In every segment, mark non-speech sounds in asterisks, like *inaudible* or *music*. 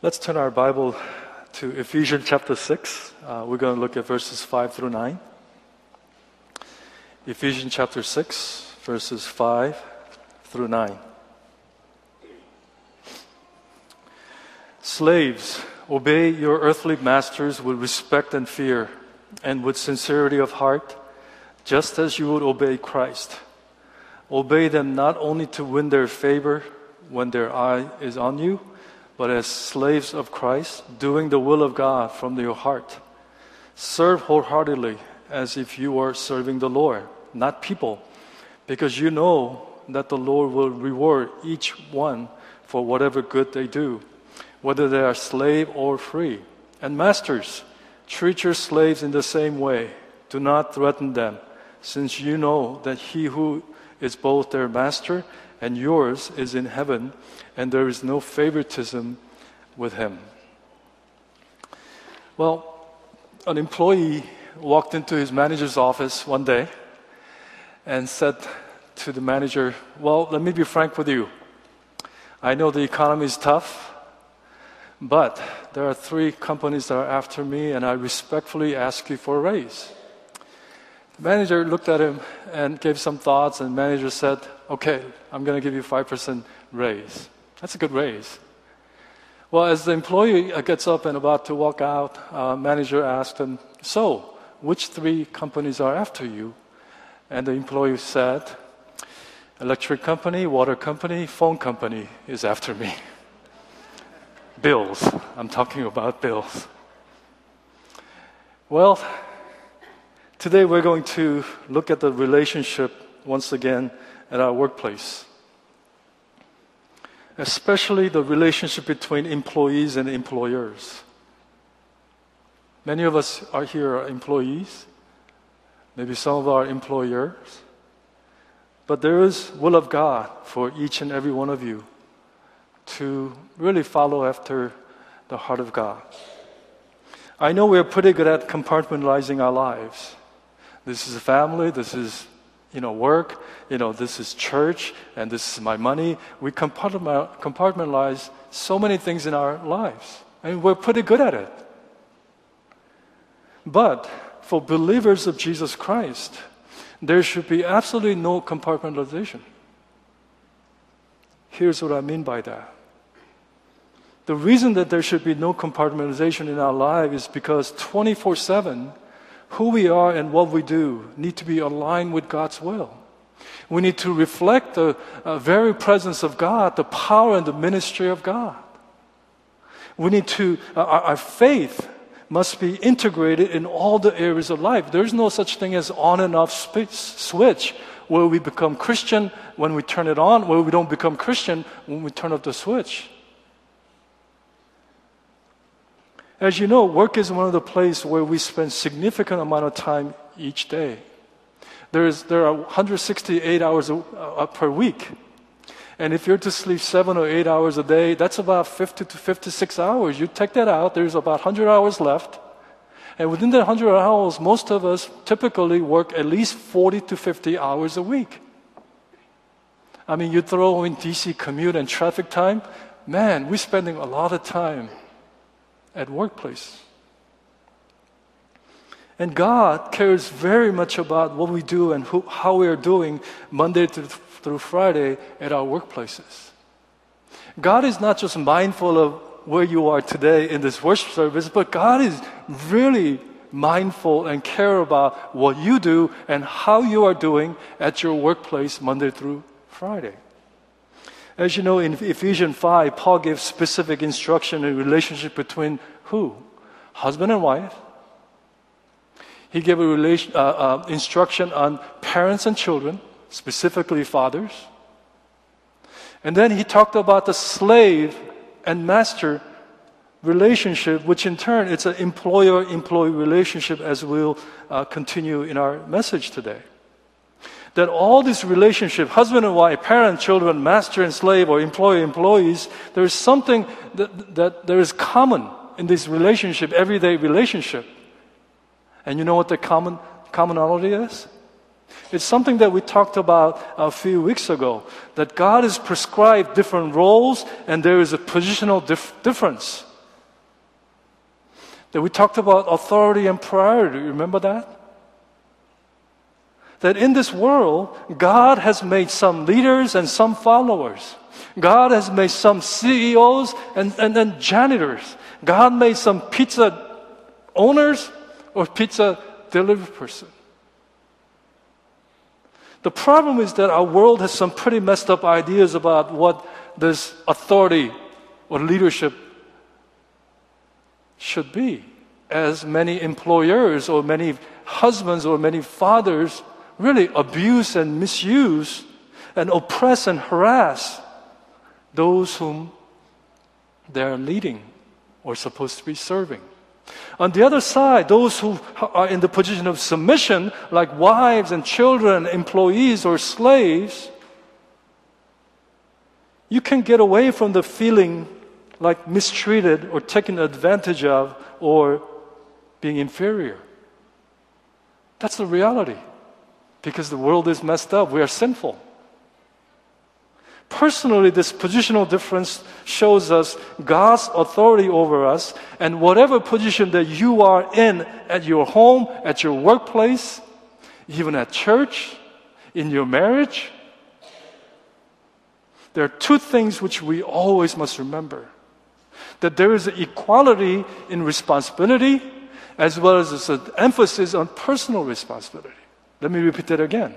Let's turn our Bible to Ephesians chapter 6. Uh, we're going to look at verses 5 through 9. Ephesians chapter 6, verses 5 through 9. Slaves, obey your earthly masters with respect and fear, and with sincerity of heart, just as you would obey Christ. Obey them not only to win their favor when their eye is on you, but as slaves of Christ, doing the will of God from your heart. Serve wholeheartedly as if you were serving the Lord, not people, because you know that the Lord will reward each one for whatever good they do, whether they are slave or free. And masters, treat your slaves in the same way. Do not threaten them, since you know that he who is both their master and yours is in heaven, and there is no favoritism with him. Well, an employee walked into his manager's office one day and said to the manager, Well, let me be frank with you. I know the economy is tough, but there are three companies that are after me, and I respectfully ask you for a raise. The manager looked at him and gave some thoughts, and manager said, Okay, I'm going to give you 5% raise. That's a good raise. Well, as the employee uh, gets up and about to walk out, uh, manager asked him, So, which three companies are after you? And the employee said, Electric company, water company, phone company is after me. *laughs* bills. I'm talking about bills. Well, today we're going to look at the relationship once again at our workplace, especially the relationship between employees and employers. Many of us are here are employees, maybe some of our employers, but there is will of God for each and every one of you to really follow after the heart of God. I know we're pretty good at compartmentalizing our lives. This is a family, this is you know, work, you know, this is church, and this is my money. We compartmentalize so many things in our lives, and we're pretty good at it. But for believers of Jesus Christ, there should be absolutely no compartmentalization. Here's what I mean by that. The reason that there should be no compartmentalization in our life is because 24 7, who we are and what we do need to be aligned with God's will. We need to reflect the uh, very presence of God, the power and the ministry of God. We need to, uh, our, our faith must be integrated in all the areas of life. There's no such thing as on and off switch where we become Christian when we turn it on, where we don't become Christian when we turn off the switch. As you know, work is one of the places where we spend significant amount of time each day. There, is, there are 168 hours a, uh, per week. And if you're to sleep seven or eight hours a day, that's about 50 to 56 hours. You take that out, there's about 100 hours left. And within that 100 hours, most of us typically work at least 40 to 50 hours a week. I mean, you throw in DC commute and traffic time, man, we're spending a lot of time at workplace. And God cares very much about what we do and who, how we are doing Monday through, through Friday at our workplaces. God is not just mindful of where you are today in this worship service, but God is really mindful and care about what you do and how you are doing at your workplace Monday through Friday. As you know, in Ephesians 5, Paul gives specific instruction in relationship between who? Husband and wife. He gave a relation, uh, uh, instruction on parents and children, specifically fathers. And then he talked about the slave and master relationship, which in turn it's an employer-employee relationship, as we'll uh, continue in our message today that all these relationships, husband and wife, parent, children, master and slave, or employee, employees, there is something that, that there is common in this relationship, everyday relationship. And you know what the common commonality is? It's something that we talked about a few weeks ago that God has prescribed different roles and there is a positional dif- difference. That we talked about authority and priority. Remember that? That in this world, God has made some leaders and some followers. God has made some CEOs and, and then janitors. God made some pizza owners or pizza delivery person. The problem is that our world has some pretty messed up ideas about what this authority or leadership should be. As many employers or many husbands or many fathers really abuse and misuse and oppress and harass those whom they are leading or supposed to be serving. On the other side, those who are in the position of submission, like wives and children, employees or slaves, you can get away from the feeling like mistreated or taken advantage of or being inferior. That's the reality because the world is messed up. We are sinful. Personally, this positional difference shows us God's authority over us, and whatever position that you are in at your home, at your workplace, even at church, in your marriage, there are two things which we always must remember that there is equality in responsibility as well as an emphasis on personal responsibility. Let me repeat that again.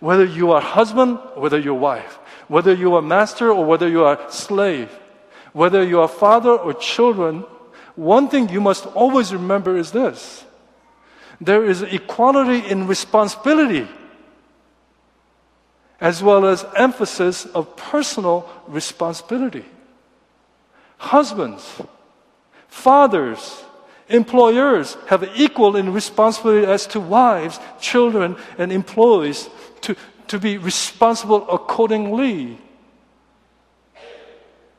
Whether you are husband, whether you're wife, whether you are master or whether you are slave, whether you are father or children, one thing you must always remember is this. There is equality in responsibility as well as emphasis of personal responsibility. Husbands, fathers, employers have equal in responsibility as to wives, children, and employees to, to be responsible accordingly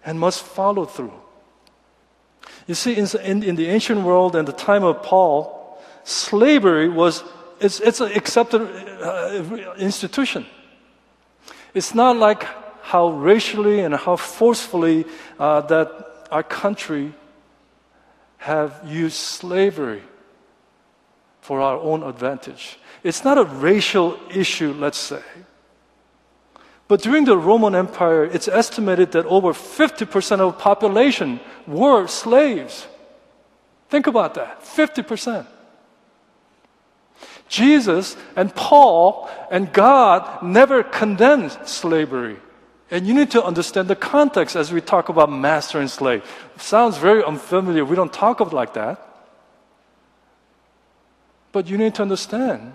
and must follow through. You see, in, in, in, the ancient world and the time of Paul, slavery was it's, it's an accepted uh, institution. It's not like how racially and how forcefully uh, that our country have used slavery for our own advantage. It's not a racial issue, let's say. But during the Roman Empire, it's estimated that over 50% of the population were slaves. Think about that 50%. Jesus and Paul and God never condemned slavery. And you need to understand the context as we talk about master and slave. It sounds very unfamiliar. We don't talk of it like that. But you need to understand.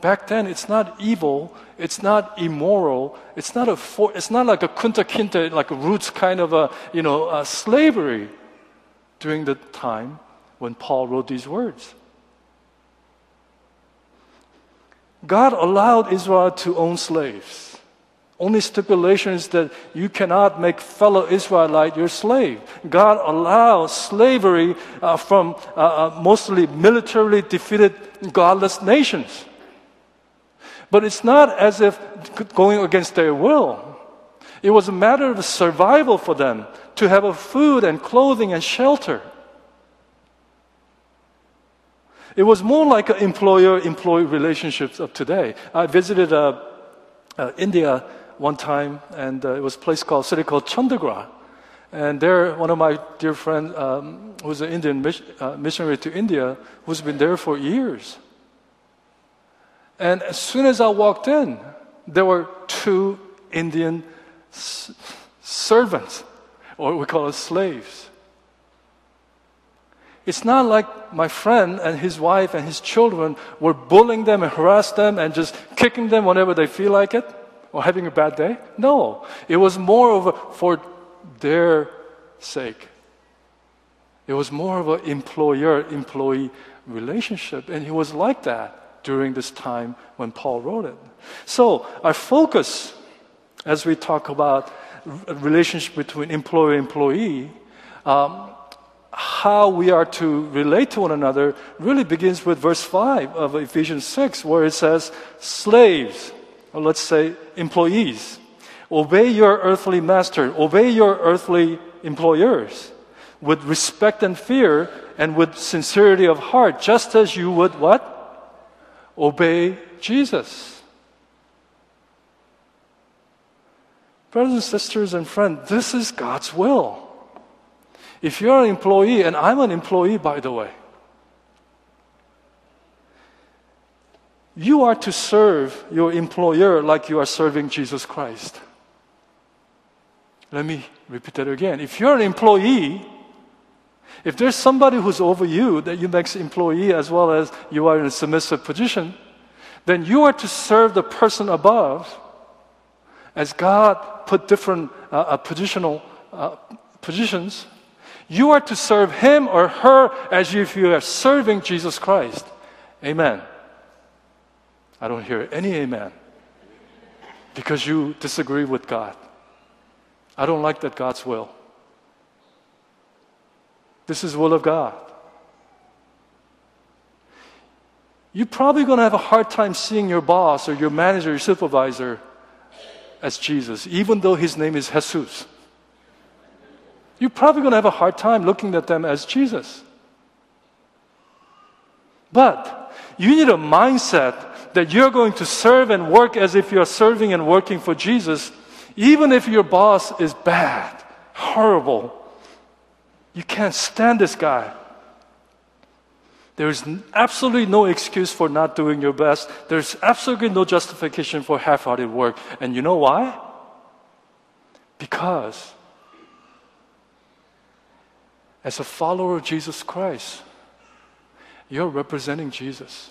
Back then, it's not evil. It's not immoral. It's not a. For, it's not like a kunta kinte, like a roots kind of a you know a slavery. During the time when Paul wrote these words, God allowed Israel to own slaves. Only stipulation is that you cannot make fellow Israelite your slave. God allows slavery uh, from uh, uh, mostly militarily defeated godless nations. But it's not as if going against their will. It was a matter of survival for them to have a food and clothing and shelter. It was more like an employer-employee relationships of today. I visited uh, uh, India one time, and uh, it was a place called, city called Chandigarh. And there, one of my dear friends, um, who's an Indian uh, missionary to India, who's been there for years. And as soon as I walked in, there were two Indian s- servants, or we call it slaves. It's not like my friend and his wife and his children were bullying them and harassing them and just kicking them whenever they feel like it or having a bad day. No, it was more of a, for their sake. It was more of an employer employee relationship, and it was like that during this time when Paul wrote it. So, our focus as we talk about relationship between employer and employee, um, how we are to relate to one another really begins with verse 5 of Ephesians 6, where it says, Slaves, let's say employees, obey your earthly master, obey your earthly employers, with respect and fear and with sincerity of heart, just as you would what? Obey Jesus. Brothers and sisters and friends, this is God's will. If you're an employee, and I'm an employee, by the way, you are to serve your employer like you are serving Jesus Christ. Let me repeat that again. If you're an employee, if there's somebody who's over you that you make employee as well as you are in a submissive position, then you are to serve the person above as God put different uh, uh, positional uh, positions. You are to serve him or her as if you are serving Jesus Christ. Amen. I don't hear any amen because you disagree with God. I don't like that God's will. This is will of God. You're probably going to have a hard time seeing your boss or your manager, your supervisor as Jesus, even though his name is Jesus. You're probably going to have a hard time looking at them as Jesus. But you need a mindset that you're going to serve and work as if you're serving and working for Jesus, even if your boss is bad, horrible. You can't stand this guy. There's absolutely no excuse for not doing your best. There's absolutely no justification for half hearted work. And you know why? Because as a follower of Jesus Christ, you're representing Jesus.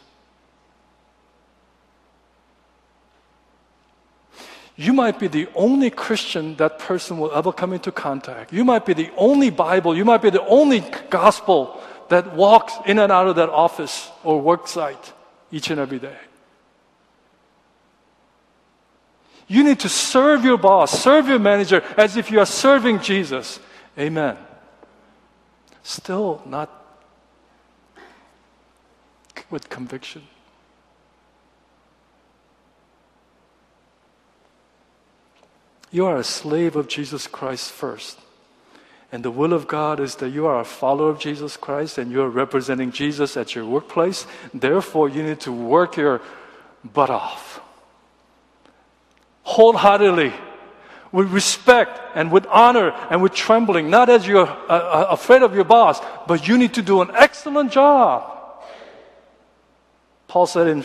You might be the only Christian that person will ever come into contact. You might be the only Bible, you might be the only gospel that walks in and out of that office or work site each and every day. You need to serve your boss, serve your manager as if you are serving Jesus. Amen. Still not with conviction. You are a slave of Jesus Christ first. And the will of God is that you are a follower of Jesus Christ and you're representing Jesus at your workplace. Therefore, you need to work your butt off. Wholeheartedly, with respect and with honor and with trembling, not as you're uh, uh afraid of your boss, but you need to do an excellent job. Paul said in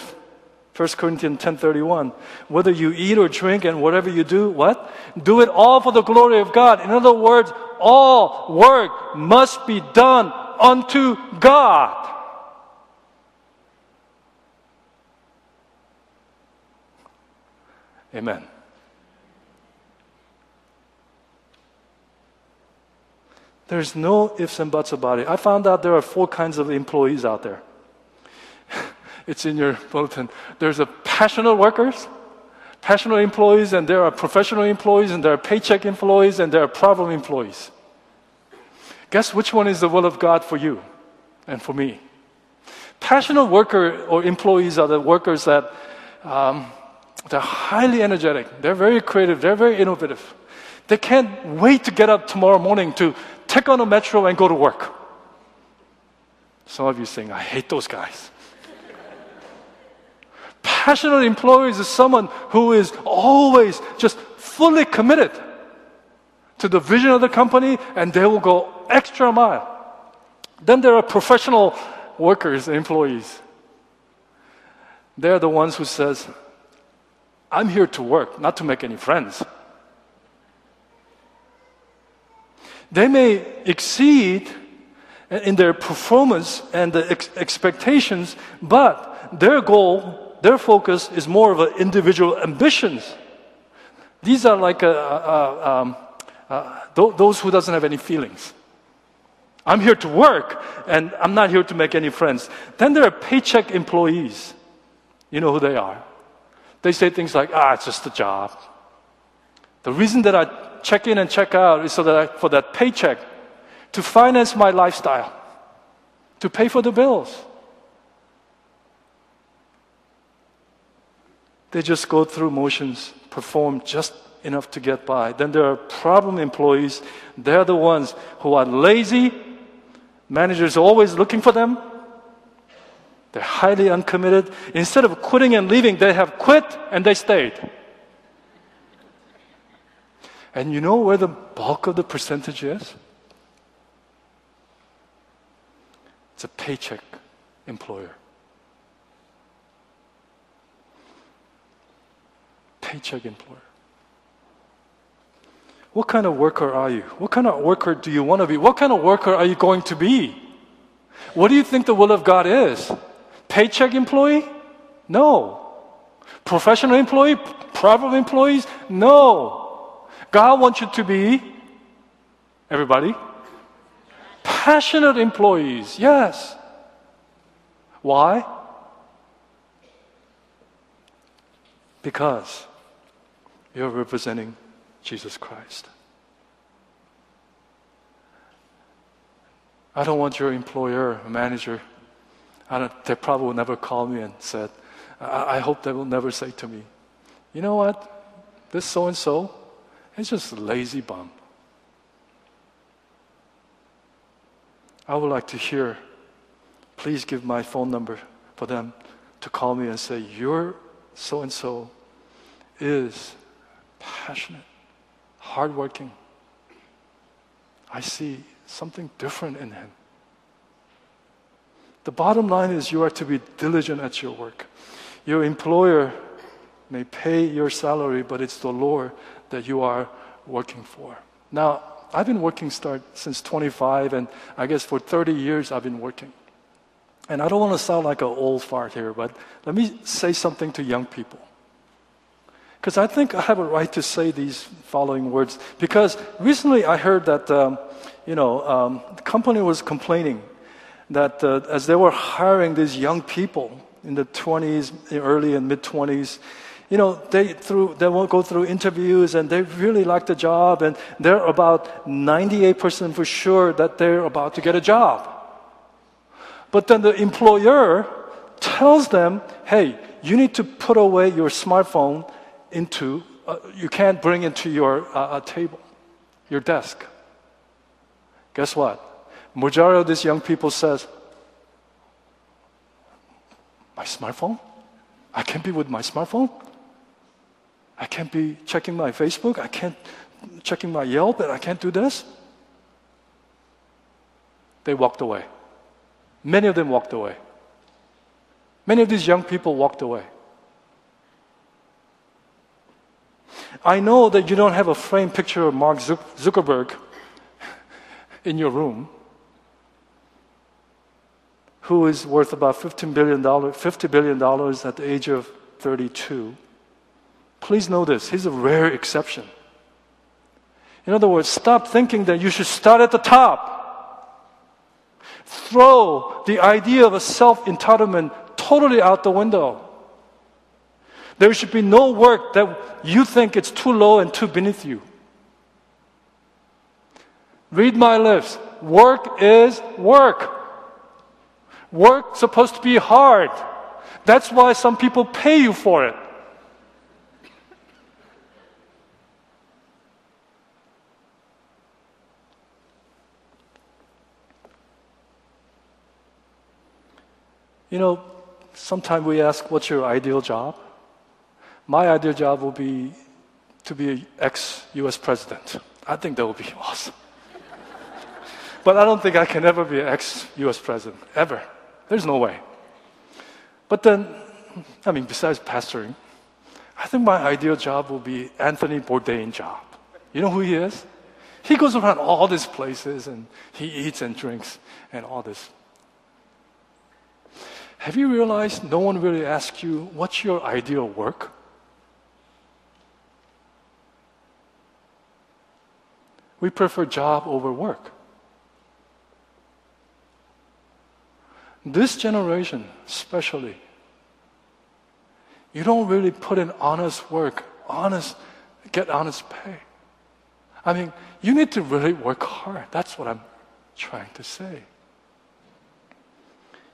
1 Corinthians 10:31 whether you eat or drink and whatever you do what? Do it all for the glory of God. In other words all work must be done unto God. Amen. There's no ifs and buts about it. I found out there are four kinds of employees out there. It's in your bulletin. There's a passionate workers, passionate employees, and there are professional employees, and there are paycheck employees, and there are problem employees. Guess which one is the will of God for you and for me? Passionate worker or employees are the workers that um, they're highly energetic. They're very creative. They're very innovative. They can't wait to get up tomorrow morning to take on a metro and go to work. Some of you saying, I hate those guys passionate employee is someone who is always just fully committed to the vision of the company and they will go extra mile. Then there are professional workers, employees. They're the ones who says, I'm here to work, not to make any friends. They may exceed in their performance and the ex- expectations, but their goal their focus is more of an individual ambitions. These are like a, a, um, th- those who doesn't have any feelings. I'm here to work, and I'm not here to make any friends. Then there are paycheck employees. You know who they are. They say things like, ah, it's just a job. The reason that I check in and check out is so that I, for that paycheck to finance my lifestyle, to pay for the bills. They just go through motions, perform just enough to get by. Then there are problem employees. They're the ones who are lazy. Managers are always looking for them. They're highly uncommitted. Instead of quitting and leaving, they have quit and they stayed. And you know where the bulk of the percentage is? It's a paycheck employer. Paycheck employer. What kind of worker are you? What kind of worker do you want to be? What kind of worker are you going to be? What do you think the will of God is? Paycheck employee? No. Professional employee? Private employees? No. God wants you to be, everybody, passionate employees. Yes. Why? Because you're representing Jesus Christ. I don't want your employer, manager, I don't, they probably will never call me and said, I, I hope they will never say to me, you know what, this so and so, it's just a lazy bum. I would like to hear, please give my phone number for them to call me and say, Your so and so is passionate, hardworking. I see something different in him. The bottom line is you are to be diligent at your work. Your employer may pay your salary, but it's the Lord that you are working for. Now, I've been working start since 25, and I guess for 30 years I've been working. And I don't want to sound like an old fart here, but let me say something to young people. Because I think I have a right to say these following words. Because recently I heard that, um, you know, um, the company was complaining that uh, as they were hiring these young people in the 20s, early and mid 20s, you know, they, through, they won't go through interviews and they really like the job and they're about 98% for sure that they're about to get a job. But then the employer tells them, hey, you need to put away your smartphone into, uh, you can't bring into your uh, table, your desk. Guess what? Majority of these young people says, my smartphone? I can't be with my smartphone? I can't be checking my Facebook? I can't checking my Yelp and I can't do this? They walked away. Many of them walked away. Many of these young people walked away. I know that you don't have a framed picture of Mark Zuckerberg *laughs* in your room who is worth about $15 billion, $50 billion at the age of 32. Please know this, he's a rare exception. In other words, stop thinking that you should start at the top. Throw the idea of a self entitlement totally out the window. There should be no work that you think it's too low and too beneath you. Read my lips. Work is work. Work supposed to be hard. That's why some people pay you for it. You know, sometimes we ask, what's your ideal job? My ideal job will be to be ex US president. I think that would be *laughs* awesome. but I don't think I can ever be an ex US president, ever. There's no way. But then, I mean, besides pastoring, I think my ideal job will be Anthony Bourdain job. You know who he is? He goes around all these places and he eats and drinks and all this. Have you realized no one really asks you, what's your ideal work? We prefer job over work. This generation, especially, you don't really put in honest work, honest, get honest pay. I mean, you need to really work hard. That's what I'm trying to say.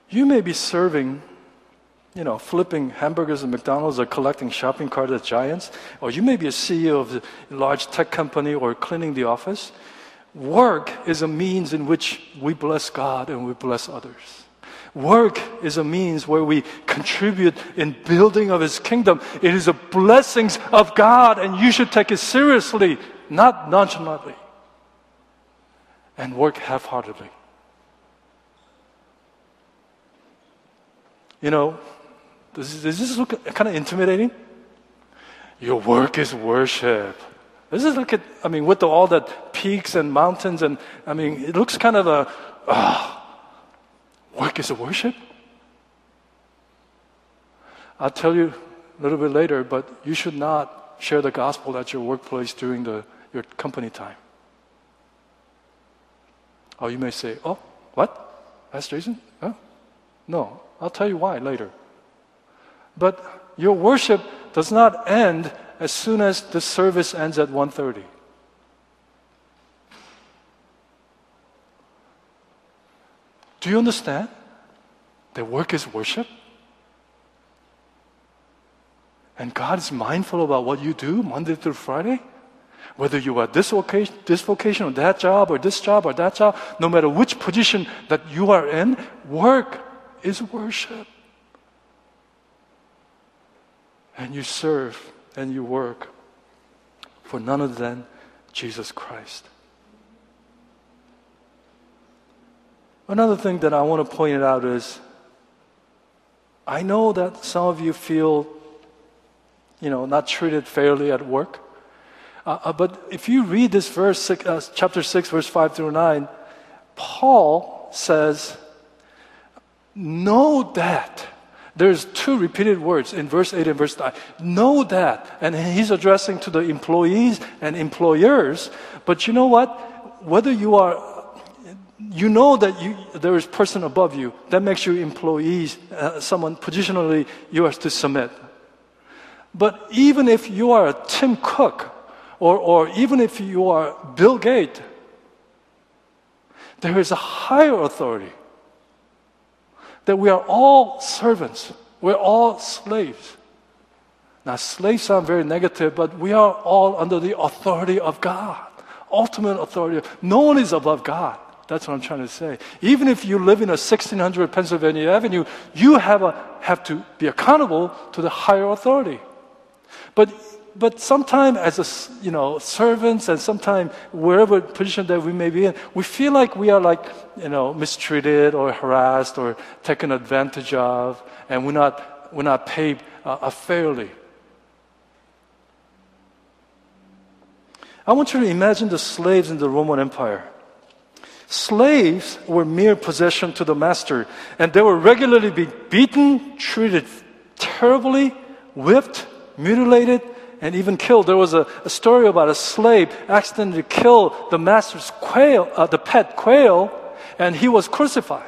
You may be serving you know, flipping hamburgers at McDonald's or collecting shopping carts at Giants, or you may be a CEO of a large tech company or cleaning the office. Work is a means in which we bless God and we bless others. Work is a means where we contribute in building of His kingdom. It is a blessings of God, and you should take it seriously, not nonchalantly, and work half-heartedly. You know, does, does this look kind of intimidating? Your work is worship. This is like, I mean, with the, all the peaks and mountains, and I mean, it looks kind of a, ah, work is a worship? I'll tell you a little bit later, but you should not share the gospel at your workplace during the, your company time. Or you may say, oh, what? That's Jason? Huh? No, I'll tell you why later. But your worship does not end as soon as the service ends at 1:30. Do you understand? That work is worship? And God is mindful about what you do Monday through Friday? Whether you are this vocation, this vocation or that job or this job or that job, no matter which position that you are in, work is worship. And you serve and you work for none other than Jesus Christ. Another thing that I want to point out is I know that some of you feel, you know, not treated fairly at work. Uh, uh, but if you read this verse, six, uh, chapter 6, verse 5 through 9, Paul says, Know that. There's two repeated words in verse 8 and verse 9. Know that. And he's addressing to the employees and employers. But you know what? Whether you are you know that you, there is person above you that makes you employees uh, someone positionally you have to submit but even if you are a tim cook or, or even if you are bill gates there is a higher authority that we are all servants we're all slaves now slaves sound very negative but we are all under the authority of god ultimate authority no one is above god that's what I'm trying to say. Even if you live in a 1600 Pennsylvania Avenue, you have, a, have to be accountable to the higher authority. But but sometimes as a you know servants and sometimes wherever position that we may be in we feel like we are like you know mistreated or harassed or taken advantage of and we're not we're not paid uh, fairly. I want you to imagine the slaves in the roman empire. Slaves were mere possession to the master, and they were regularly be beaten, treated terribly, whipped, mutilated, and even killed. There was a, a story about a slave accidentally killed the master's quail, uh, the pet quail, and he was crucified.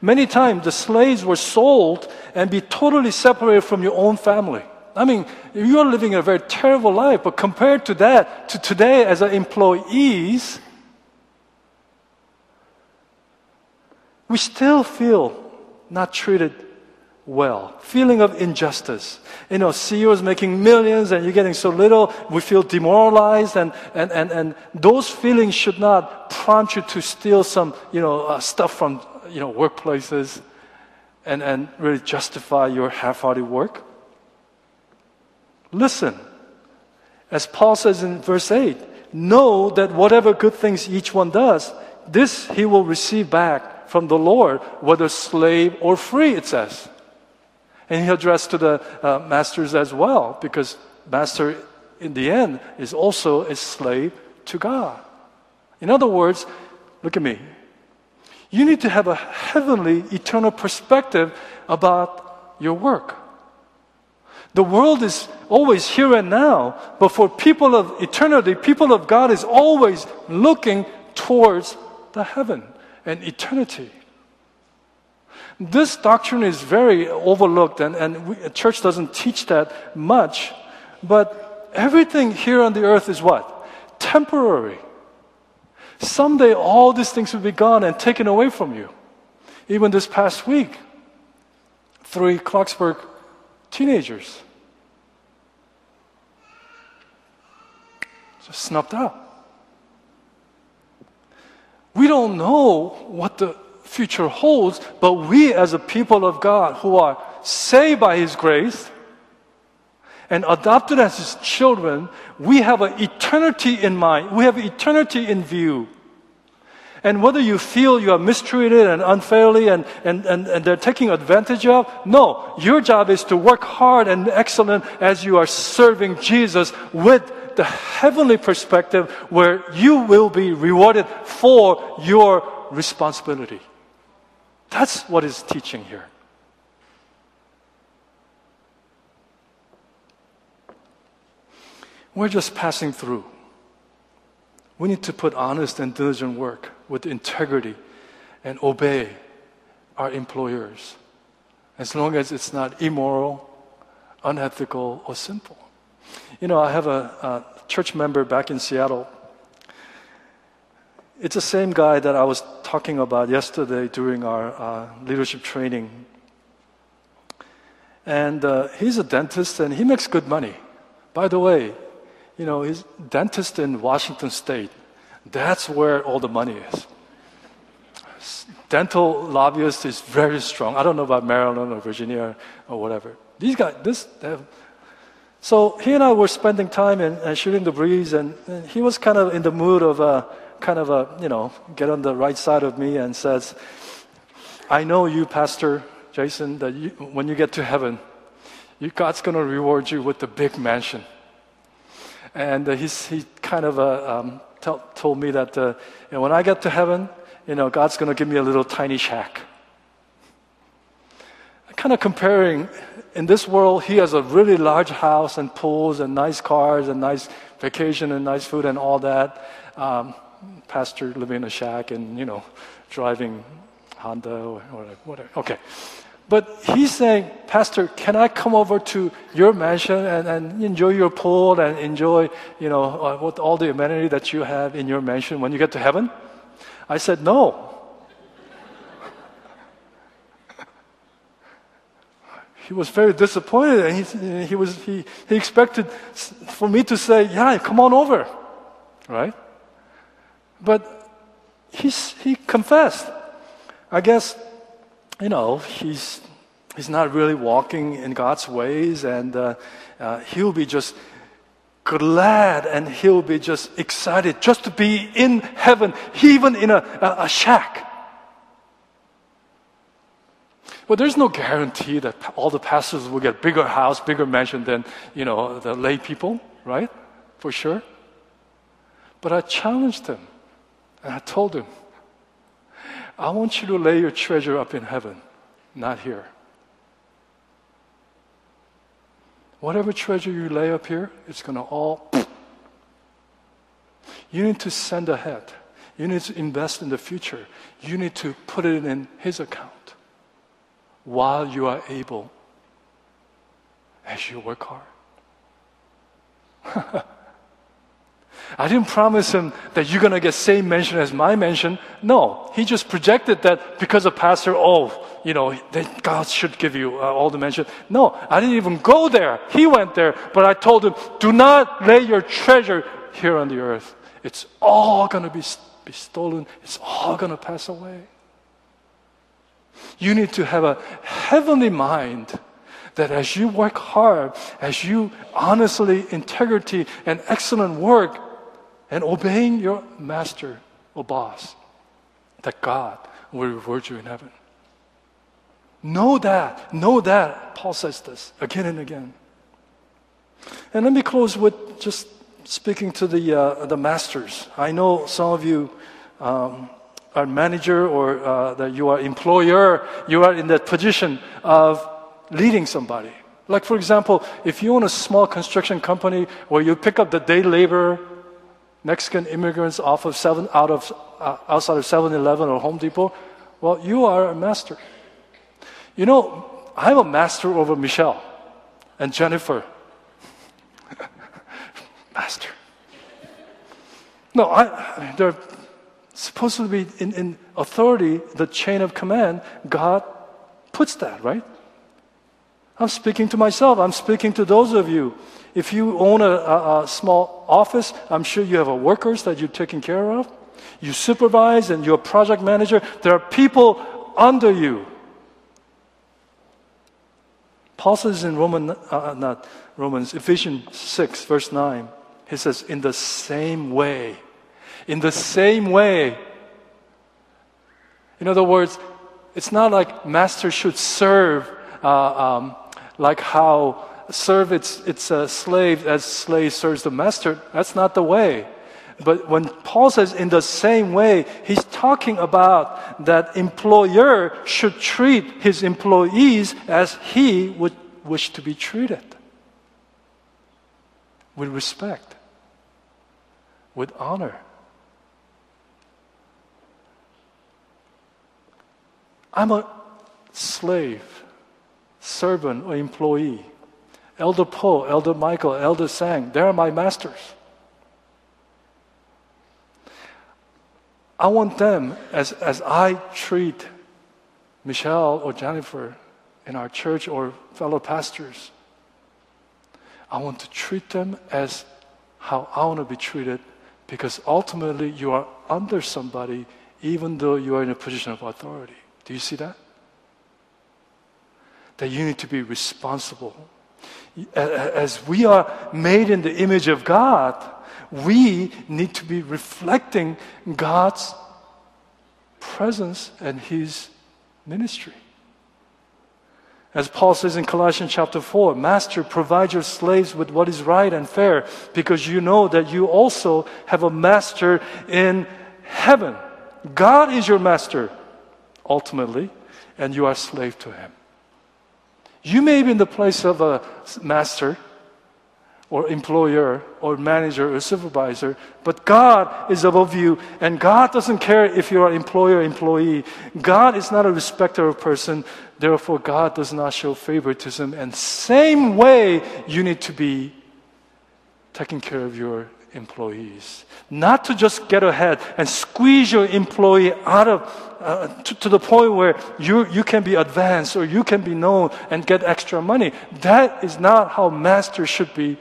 Many times the slaves were sold and be totally separated from your own family. I mean, you are living a very terrible life, but compared to that, to today as employees, we still feel not treated well. Feeling of injustice. You know, CEOs making millions and you're getting so little, we feel demoralized and, and, and, and those feelings should not prompt you to steal some, you know, uh, stuff from, you know, workplaces and, and really justify your half-hearted work. Listen, as Paul says in verse 8, know that whatever good things each one does, this he will receive back from the Lord, whether slave or free, it says. And he addressed to the uh, masters as well, because master, in the end, is also a slave to God. In other words, look at me. You need to have a heavenly, eternal perspective about your work. The world is always here and now, but for people of eternity, people of God is always looking towards the heaven and eternity. This doctrine is very overlooked, and, and we, church doesn't teach that much. But everything here on the earth is what? Temporary. Someday all these things will be gone and taken away from you. Even this past week, three Clarksburg teenagers. Just snuffed out. We don't know what the future holds, but we as a people of God who are saved by His grace and adopted as His children, we have an eternity in mind. We have eternity in view. And whether you feel you are mistreated and unfairly and, and, and, and they're taking advantage of, no, your job is to work hard and excellent as you are serving Jesus with the heavenly perspective where you will be rewarded for your responsibility. That's what is teaching here. We're just passing through. We need to put honest and diligent work with integrity and obey our employers as long as it's not immoral, unethical, or sinful. You know, I have a, a church member back in Seattle. It's the same guy that I was talking about yesterday during our uh, leadership training. And uh, he's a dentist and he makes good money. By the way, you know, he's dentist in Washington State. That's where all the money is. Dental lobbyist is very strong. I don't know about Maryland or Virginia or whatever. These guys, this, have, so he and I were spending time and, and shooting the breeze, and, and, he was kind of in the mood of a kind of a you know get on the right side of me and says, "I know you, Pastor Jason, that you, when you get to heaven, you, God's going to reward you with the big mansion." And uh, he kind of uh, um, told me that uh, you know, when I get to heaven, you know, God's going to give me a little tiny shack. Kind of comparing, in this world, he has a really large house and pools and nice cars and nice vacation and nice food and all that. Um, pastor living in a shack and, you know, driving Honda or whatever. Okay. But he's saying, Pastor, can I come over to your mansion and, and enjoy your pool and enjoy, you know, uh, what, all the amenity that you have in your mansion when you get to heaven? I said, no. *laughs* he was very disappointed and he, he, was, he, he expected for me to say, yeah, come on over, right? But he's, he confessed. I guess you know, he's, he's not really walking in God's ways, and uh, uh, he'll be just glad and he'll be just excited just to be in heaven, even in a, a, shack. Well, there's no guarantee that all the pastors will get bigger house, bigger mansion than, you know, the lay people, right? For sure. But I challenged him and I told him, I want you to lay your treasure up in heaven, not here. Whatever treasure you lay up here, it's going to all. *sniffs* You need to send ahead. You need to invest in the future. You need to put it in His account while you are able as you work hard. *laughs* I didn't promise him that you're going to get same mention as my mention. No, he just projected that because of pastor, oh, you know, God should give you uh, all the mention. No, I didn't even go there. He went there, but I told him, do not lay your treasure here on the earth. It's all going to be, be stolen. It's all going to pass away. You need to have a heavenly mind that as you work hard, as you honestly, integrity, and excellent work, and obeying your master or boss, that God will reward you in heaven. Know that. Know that. Paul says this again and again. And let me close with just speaking to the, uh, the masters. I know some of you um, are manager or uh, that you are employer. You are in that position of leading somebody. Like, for example, if you own a small construction company where you pick up the day labor Mexican immigrants off of seven, out of, uh, outside of 7 Eleven or Home Depot, well, you are a master. You know, I'm a master over Michelle and Jennifer. *laughs* master. No, I, they're supposed to be in, in authority, the chain of command. God puts that, right? I'm speaking to myself. I'm speaking to those of you. If you own a, a, a small office, I'm sure you have workers that you're taking care of. You supervise and you're a project manager. There are people under you. Paul says in Roman, uh, uh not Romans, Ephesians 6, verse 9, he says, in the same way, in the same way. In other words, it's not like master should serve uh, um, like how serve its, its uh, slave as slave serves the master. That's not the way. But when Paul says in the same way, he's talking about that employer should treat his employees as he would wish to be treated. With respect, with honor. I'm a slave, servant, or employee. Elder Paul, Elder Michael, Elder Sang, they are my masters. I want them, as, as I treat Michelle or Jennifer in our church or fellow pastors, I want to treat them as how I want to be treated because ultimately you are under somebody even though you are in a position of authority. Do you see that? That you need to be responsible. As we are made in the image of God, we need to be reflecting God's presence and His ministry. As Paul says in Colossians chapter 4, Master, provide your slaves with what is right and fair, because you know that you also have a master in heaven. God is your master, ultimately, and you are slave to him. You may be in the place of a master, or employer or manager or supervisor, but God is above you, and God doesn't care if you are employer or employee. God is not a respecter of person, therefore, God does not show favoritism. And same way, you need to be taking care of your employees. Not to just get ahead and squeeze your employee out of uh, to, to, the point where you, you can be advanced or you can be known and get extra money. That is not how masters should be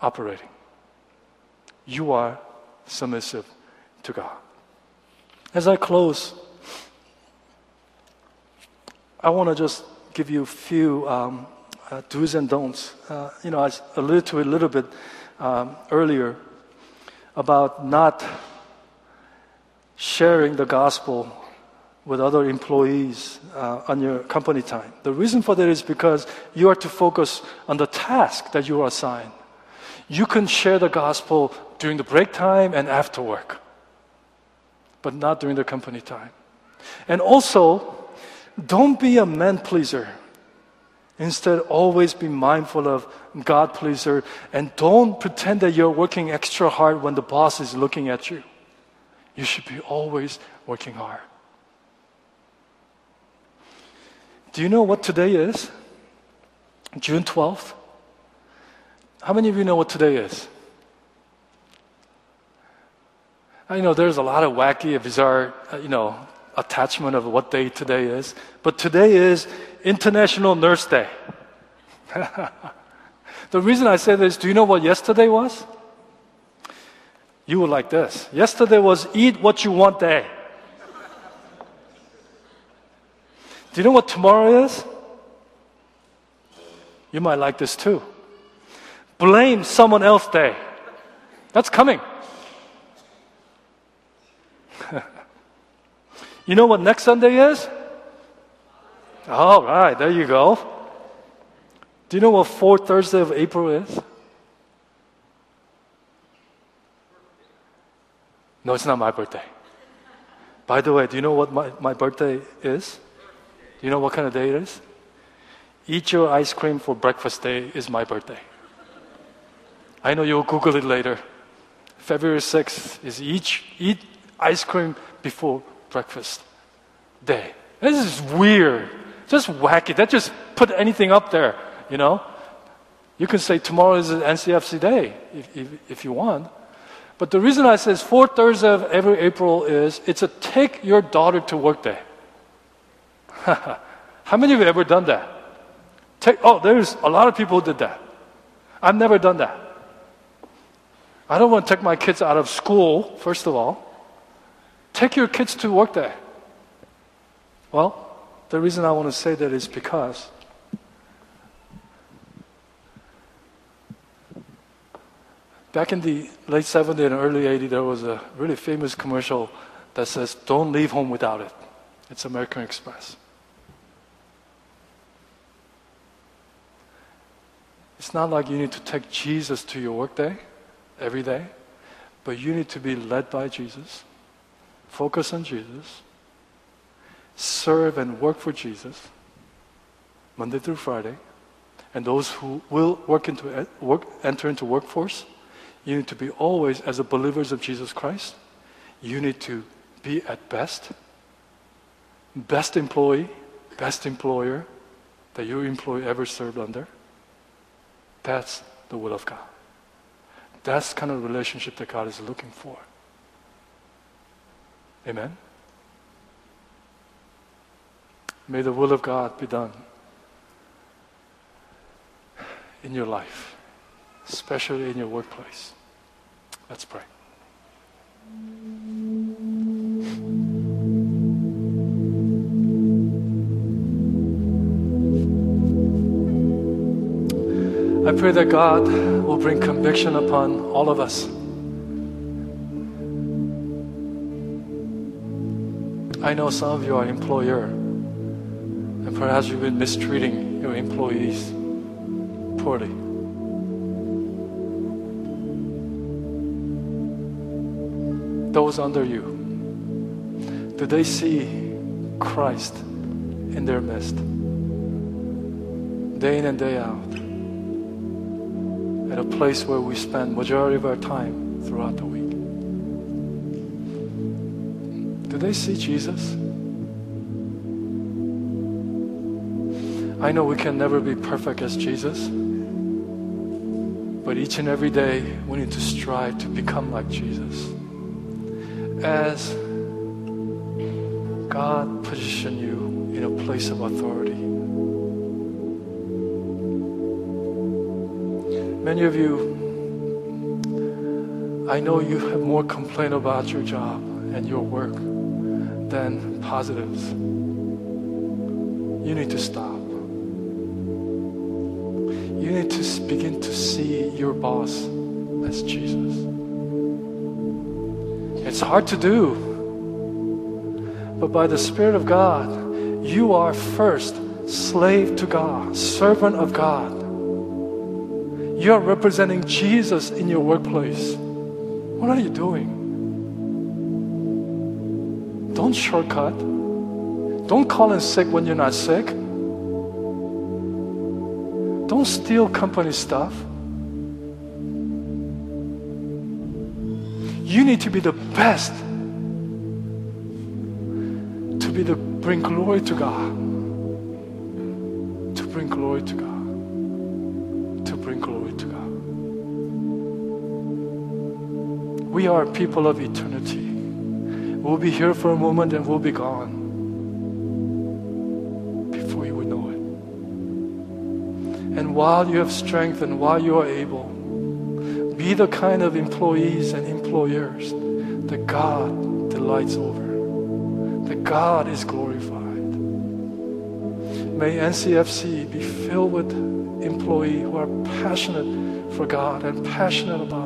operating. You are submissive to God. As I close, I want to just give you a few um, uh, do's and don'ts. Uh, you know, I alluded to it a little bit um, earlier about not sharing the gospel with other employees uh, on your company time. The reason for that is because you are to focus on the task that you are assigned you can share the gospel during the break time and after work, but not during the company time. And also, don't be a man pleaser. Instead, always be mindful of God pleaser and don't pretend that you're working extra hard when the boss is looking at you. You should be always working hard. Do you know what today is? June 12th? How many of you know what today is? I know there's a lot of wacky, bizarre, uh, you know, attachment of what day today is, but today is International Nurse Day. *laughs* the reason I say this, do you know what yesterday was? You were like this. Yesterday was Eat What You Want Day. Do you know what tomorrow is? You might like this too blame someone else day. That's coming. *laughs* you know what next Sunday is? All right, there you go. Do you know what fourth Thursday of April is? No, it's not my birthday. By the way, do you know what my, my birthday is? Do you know what kind of day it is? Eat your ice cream for breakfast day is my birthday. I know you'll Google it later. February 6th is each eat ice cream before breakfast day. This is weird. Just wacky. That just put anything up there, you know? You can say tomorrow is an NCFC day if, if, if you want. But the reason I says fourth Thursday of every April is it's a take your daughter to work day. *laughs* How many of you ever done that? Take, oh, there's a lot of people who did that. I've never done that. I don't want to take my kids out of school, first of all. Take your kids to work day. Well, the reason I want to say that is because back in the late 70s and early 80s, there was a really famous commercial that says, Don't leave home without it. It's American Express. It's not like you need to take Jesus to your workday every day, but you need to be led by Jesus, focus on Jesus, serve and work for Jesus Monday through Friday. And those who will work into uh, work, enter into workforce, you need to be always, as a believers of Jesus Christ, you need to be at best, best employee, best employer that your employee ever served under. That's the will of God. That's kind of relationship that God is looking for. Amen. May the will of God be done in your life, especially in your workplace. Let's pray. I pray that God will bring conviction upon all of us. I know some of you are employer, and perhaps you've been mistreating your employees poorly. Those under you, do they see Christ in their midst? Day in and day out at a place where we spend majority of our time throughout the week. They see Jesus? I know we can never be perfect as Jesus, but each and every day we need to strive to become like Jesus. As God position you in a place of authority. Many of you, I know you have more complaint about your job and your work than positives. You need to stop. You need to begin to see your boss as Jesus. It's hard to do, but by the Spirit of God, you are first slave to God, servant of God. You are representing Jesus in your workplace. What are you doing? Don't shortcut. Don't call in sick when you're not sick. Don't steal company stuff. You need to be the best to be the bring glory to God. To bring glory to God. To bring glory to God. We are people of eternity. We'll be here for a moment and we'll be gone before you would know it. And while you have strength and while you are able, be the kind of employees and employers that God delights over, that God is glorified. May NCFC be filled with employees who are passionate for God and passionate about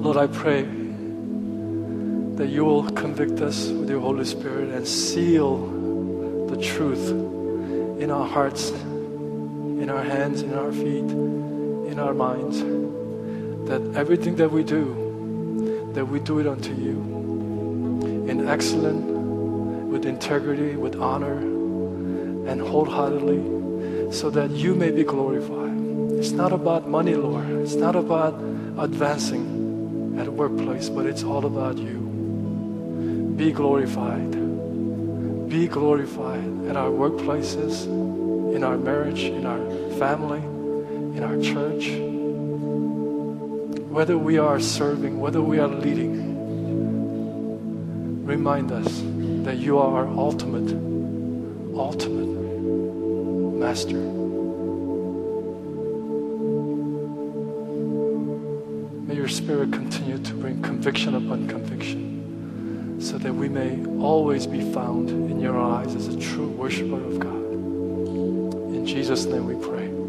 Lord, I pray that you will convict us with your Holy Spirit and seal the truth in our hearts, in our hands, in our feet, in our minds. That everything that we do, that we do it unto you in excellence, with integrity, with honor, and wholeheartedly, so that you may be glorified. It's not about money, Lord. It's not about advancing at a workplace, but it's all about you. Be glorified. Be glorified at our workplaces, in our marriage, in our family, in our church. Whether we are serving, whether we are leading, remind us that you are our ultimate, ultimate master. May your spirit conviction upon conviction so that we may always be found in your eyes as a true worshiper of God. In Jesus' name we pray.